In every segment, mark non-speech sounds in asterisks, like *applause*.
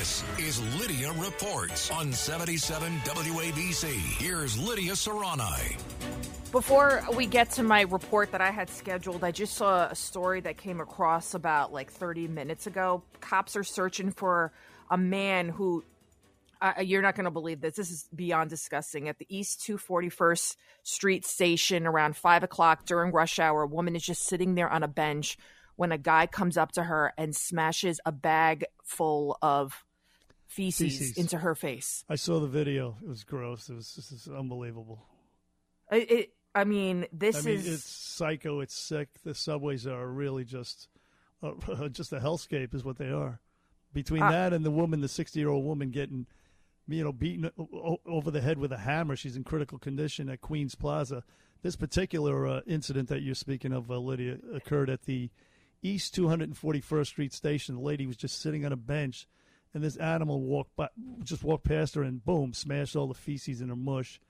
This is Lidia Reports on 77 WABC. Here's Lidia Curanaj. Before we get to my report that I had scheduled, I just saw a story that came across about like 30 minutes ago. Cops are searching for a man who uh, you're not going to believe this. This is beyond disgusting. At the East 241st Street station around five o'clock during rush hour, a woman is just sitting there on a bench when a guy comes up to her and smashes a bag full of feces, Feces. into her face. I saw the video. It was gross. It was just unbelievable. It, it, I mean, this I mean, is it's psycho. It's sick. The subways are really just, uh, *laughs* just a hellscape, is what they are. Between Uh, that and the woman, the sixty-year-old woman getting, you know, beaten over the head with a hammer. She's in critical condition at Queens Plaza. This particular uh, incident that you're speaking of, uh, Lidia, occurred at the East 241st Street station. The lady was just sitting on a bench, and this animal walked by, just walked past her, and boom, smashed all the feces in her mush,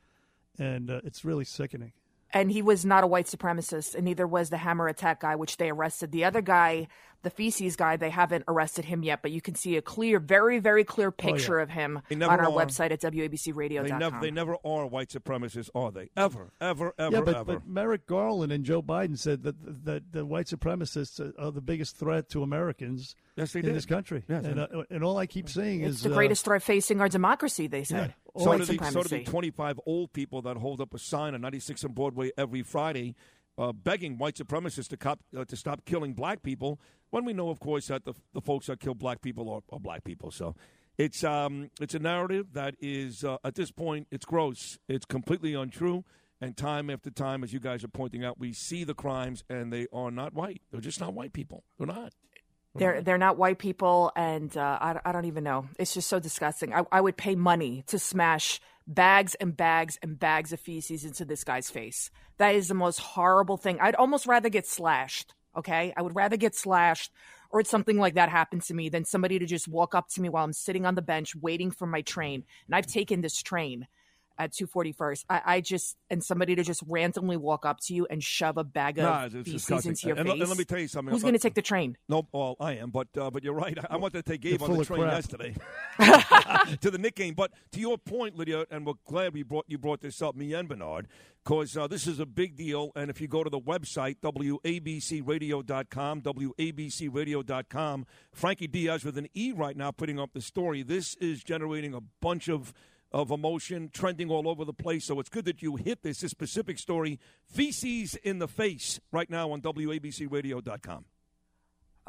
and uh, it's really sickening. and he was not a white supremacist, and neither was the hammer attack guy, which they arrested. The other guy, the feces guy, they haven't arrested him yet, but you can see a clear, very, very clear picture of him They on never our are. website at wabcradio.com. They never, they never are white supremacists, are they? Ever, ever, ever, yeah, but, ever. but Merrick Garland and Joe Biden said that that the white supremacists are- are the biggest threat to Americans Yes, they in did. this country. Yes, and, and- uh, and all I keep saying it's is the uh, greatest threat facing our democracy, they said. Yeah. so White do, the, so do the 25 old people that hold up a sign on 96 on Broadway every Friday uh, begging white supremacists to, cop, uh, to stop killing black people when we know, of course, that the, the folks that kill black people are, are black people. So it's, um, it's a narrative that is, uh, at this point, it's gross. It's completely untrue. And time after time, as you guys are pointing out, we see the crimes and they are not white. They're just not white people. They're not. They're they're not white people, and uh, I, I don't even know. It's just so disgusting. I, I would pay money to smash bags and bags and bags of feces into this guy's face. That is the most horrible thing. I'd almost rather get slashed. Okay, I would rather get slashed or something like that happen to me than somebody to just walk up to me while I'm sitting on the bench waiting for my train. And I've taken this train at 241st. I, I just and somebody to just randomly walk up to you and shove a bag of Nah, feces disgusting. into your and, face. and let me tell you something. Who's going to take the train? No, well, I am, but uh, but you're right. I, I want that they gave You're on the train crap. yesterday *laughs* to the Knick game. But to your point, Lidia, and we're glad we brought you brought this up, me and Bernard, because uh, this is a big deal. And if you go to the website wabcradio.com, wabcradio.com, Frankie Diaz with an E right now putting up the story. This is generating a bunch of of emotion trending all over the place. So it's good that you hit this, this specific story, feces in the face, right now on wabcradio.com.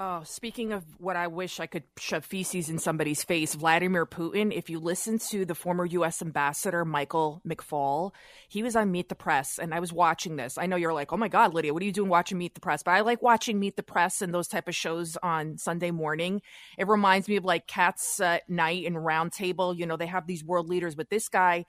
Oh, speaking of what I wish I could shove feces in somebody's face, Vladimir Putin, if you listen to the former U.S. ambassador, Michael McFaul, he was on Meet the Press, and I was watching this. I know you're like, oh my God, Lidia, what are you doing watching Meet the Press? But I like watching Meet the Press and those type of shows on Sunday morning. It reminds me of like Cats at Night and Roundtable. You know, they have these world leaders, but this guy,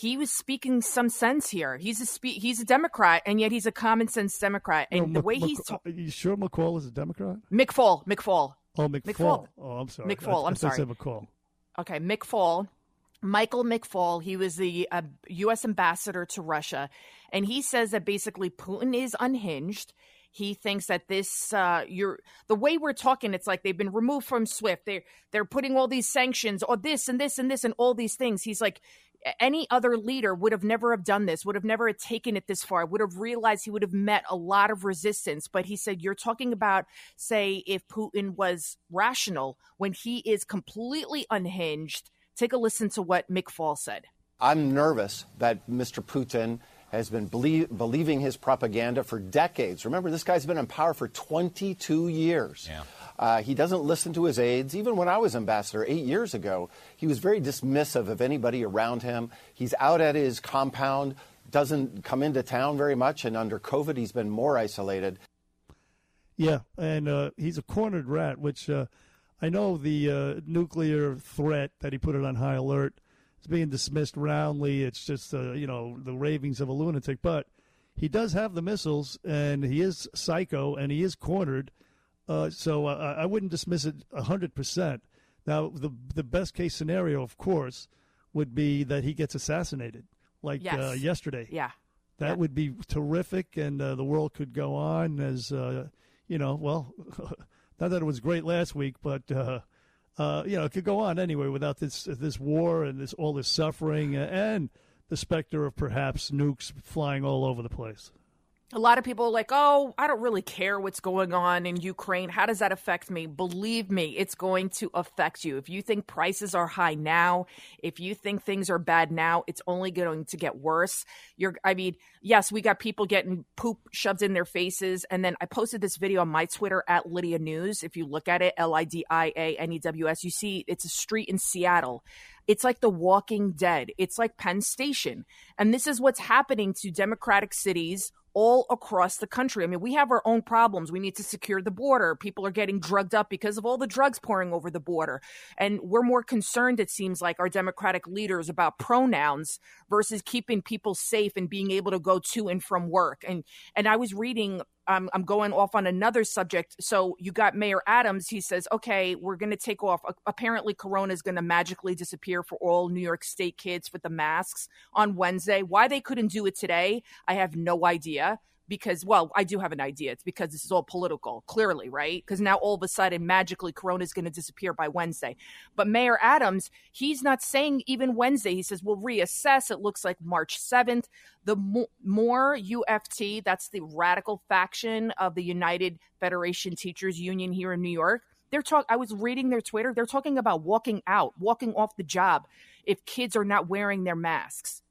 he was speaking some sense here. He's a spe- he's a Democrat, and yet he's a common sense Democrat. And know, the Mc- way Mc- he's ta- are you sure McCall is a Democrat? McFaul, McFaul. Oh, McFaul. Oh, I'm sorry. McFaul, I, I'm I sorry. said McCall. Okay, McFaul, Michael McFaul. He was the uh, U.S. ambassador to Russia, and he says that basically Putin is unhinged. He thinks that this, uh, you're the way we're talking. It's like they've been removed from SWIFT. They're they're putting all these sanctions, or this and this and this and all these things. He's like, any other leader would have never have done this. Would have never taken it this far. Would have realized he would have met a lot of resistance. But he said, you're talking about, say, if Putin was rational when he is completely unhinged. Take a listen to what McFaul said. I'm nervous that Mr. Putin has been belie- believing his propaganda for decades. Remember, this guy's been in power for 22 years. Uh, he doesn't listen to his aides. Even when I was ambassador eight years ago, he was very dismissive of anybody around him. He's out at his compound, doesn't come into town very much, and under COVID, he's been more isolated. Yeah, and uh, he's a cornered rat, which uh, I know the uh, nuclear threat that he put it on high alert is being dismissed roundly. It's just uh, you know the ravings of a lunatic, but he does have the missiles, and he is psycho, and he is cornered. Uh, so uh, I wouldn't dismiss it hundred percent. Now, the the best case scenario, of course, would be that he gets assassinated, like Yes. uh, yesterday. Yeah. That Yeah. would be terrific, and uh, the world could go on as uh, you know. Well, *laughs* not that it was great last week, but uh, uh, you know, it could go on anyway without this this war and this all this suffering and the specter of perhaps nukes flying all over the place a lot of people are like, oh, I don't really care what's going on in Ukraine. How does that affect me? Believe me, it's going to affect you. If you think prices are high now, if you think things are bad now, it's only going to get worse. You're, I mean, yes, we got people getting poop shoved in their faces. And then I posted this video on my Twitter at Lidia News. If you look at it, L I D I A N E W S, you see it's a street in Seattle. It's like The Walking Dead. It's like Penn Station. And this is what's happening to democratic cities all across the country. I mean, we have our own problems. We need to secure the border. People are getting drugged up because of all the drugs pouring over the border. And we're more concerned, it seems like, our Democratic leaders about pronouns versus keeping people safe and being able to go to and from work. And and I was reading I'm, I'm going off on another subject. So you got Mayor Adams. He says, okay, we're going to take off. Apparently, Corona is going to magically disappear for all New York State kids with the masks on Wednesday. Why they couldn't do it today, I have no idea because, well, I do have an idea. It's because this is all political, clearly, right? Because now all of a sudden, magically, Corona is going to disappear by Wednesday. But Mayor Adams, he's not saying even Wednesday. He says, we'll reassess. It looks like March 7th. The more UFT, that's the radical faction of the United Federation Teachers Union here in New York, they're talk I was reading their Twitter. They're talking about walking out, walking off the job if kids are not wearing their masks.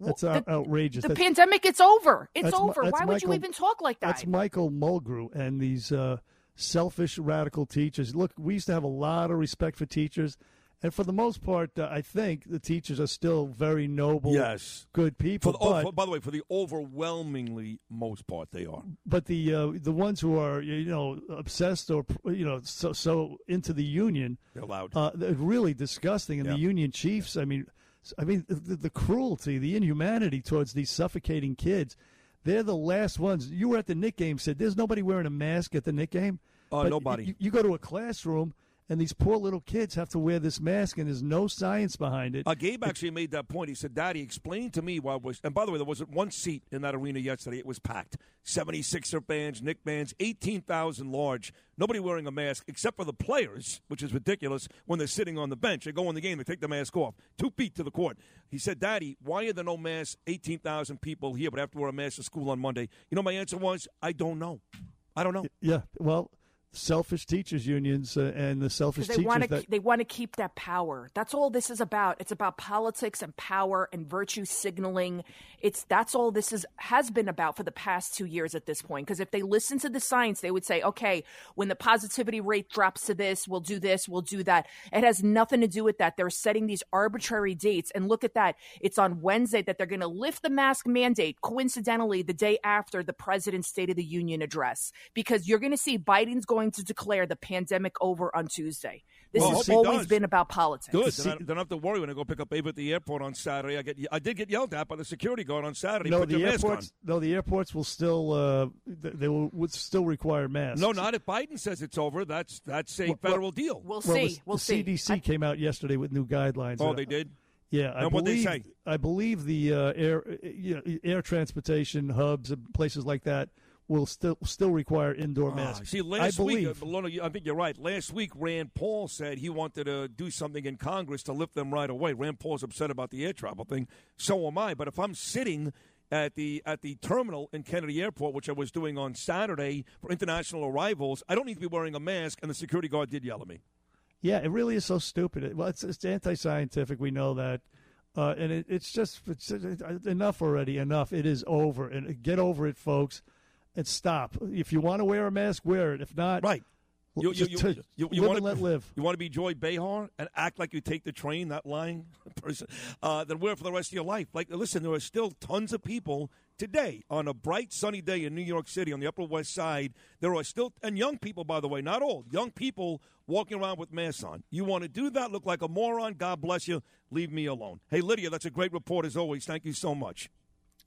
That's the, outrageous. The that's, pandemic, it's over. It's over. Why would you even talk like that? That's Michael Mulgrew and these uh, selfish radical teachers. Look, we used to have a lot of respect for teachers. And for the most part, uh, I think the teachers are still very noble, yes, good people. For the, oh, but, by the way, for the overwhelmingly most part, they are. But the uh, the ones who are you know obsessed or you know so so into the union, they're loud. Uh, they're really disgusting. And yeah. the union chiefs, I mean, I mean, the, the, cruelty, the inhumanity towards these suffocating kids. They're the last ones. You were at the Knick game. Said there's nobody wearing a mask at the Knick game. Oh, uh, nobody. You, you, go to a classroom and these poor little kids have to wear this mask, and there's no science behind it. Uh, Gabe actually made that point. He said, "Daddy, explain to me why was." And by the way, there wasn't one seat in that arena yesterday. It was packed. 76er fans, Knick fans, 18,000 large. Nobody wearing a mask except for the players, which is ridiculous. When they're sitting on the bench, they go in the game, they take the mask off, two feet to the court. He said, "Daddy, why are there no masks? 18,000 people here, but have to wear a mask to school on Monday." You know, my answer was, "I don't know." I don't know. Yeah, well, selfish teachers unions uh, and the selfish they teachers wanna, that they want to keep that power. That's all this is about. It's about politics and power and virtue signaling. It's that's all this is has been about for the past 2 years at this point because if they listen to the science they would say, "Okay, when the positivity rate drops to this, we'll do this, we'll do that." It has nothing to do with that. They're setting these arbitrary dates and look at that. It's on Wednesday that they're going to lift the mask mandate coincidentally the day after the president's state of the union address because you're going to see Biden's going going to declare the pandemic over on Tuesday. This well, has always been about politics. Good. Then I don't have to worry when I go pick up Abe at the airport on Saturday. I get I did get yelled at by the security guard on Saturday. No, Put the airports. No, the airports will still uh, they will would still require masks. No, not if Biden says it's over. That's that's a well, federal well, deal. We'll, well, see. The, we'll the see. CDC I, came out yesterday with new guidelines. Oh, they did. Yeah, I and believe, they say? I believe the uh, air, you know, air transportation hubs and places like that will still still require indoor ah, masks. see, last I week, believe, uh, I think you're right. Last week, Rand Paul said he wanted to do something in Congress to lift them right away. Rand Paul's upset about the air travel thing. So am I. But if I'm sitting at the at the terminal in Kennedy Airport, which I was doing on Saturday for international arrivals, I don't need to be wearing a mask, and the security guard did yell at me. Yeah, it really is so stupid. well, it's, it's anti-scientific. We know that. Uh, and it, it's just it's, enough already. Enough. It is over. And get over it, folks and stop. If you want to wear a mask, wear it. If not, right. You, you, you, you, you want to let live. You want to be Joy Behar and act like you take the train, that lying *laughs* person, uh, then wear it for the rest of your life. Like, listen, there are still tons of people today on a bright, sunny day in New York City on the Upper West Side. There are still, and young people, by the way, not old, young people walking around with masks on. You want to do that? Look like a moron? God bless you. Leave me alone. Hey, Lidia, that's a great report as always. Thank you so much.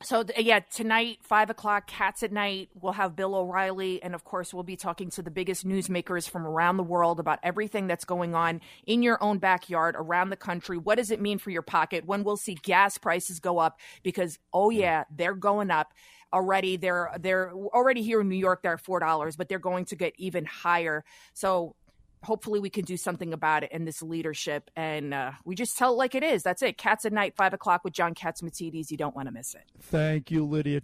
So yeah, tonight, five o'clock, Cats at Night. We'll have Bill O'Reilly, and of course, we'll be talking to the biggest newsmakers from around the world about everything that's going on in your own backyard, around the country. What does it mean for your pocket? When we'll see gas prices go up? Because oh yeah, they're going up already. They're they're already here in New York. They're four dollars, but they're going to get even higher. So hopefully we can do something about it in this leadership and uh, we just tell it like it is. That's it. Cats at night five o'clock with john catsimatidis you don't want to miss it. Thank you lidia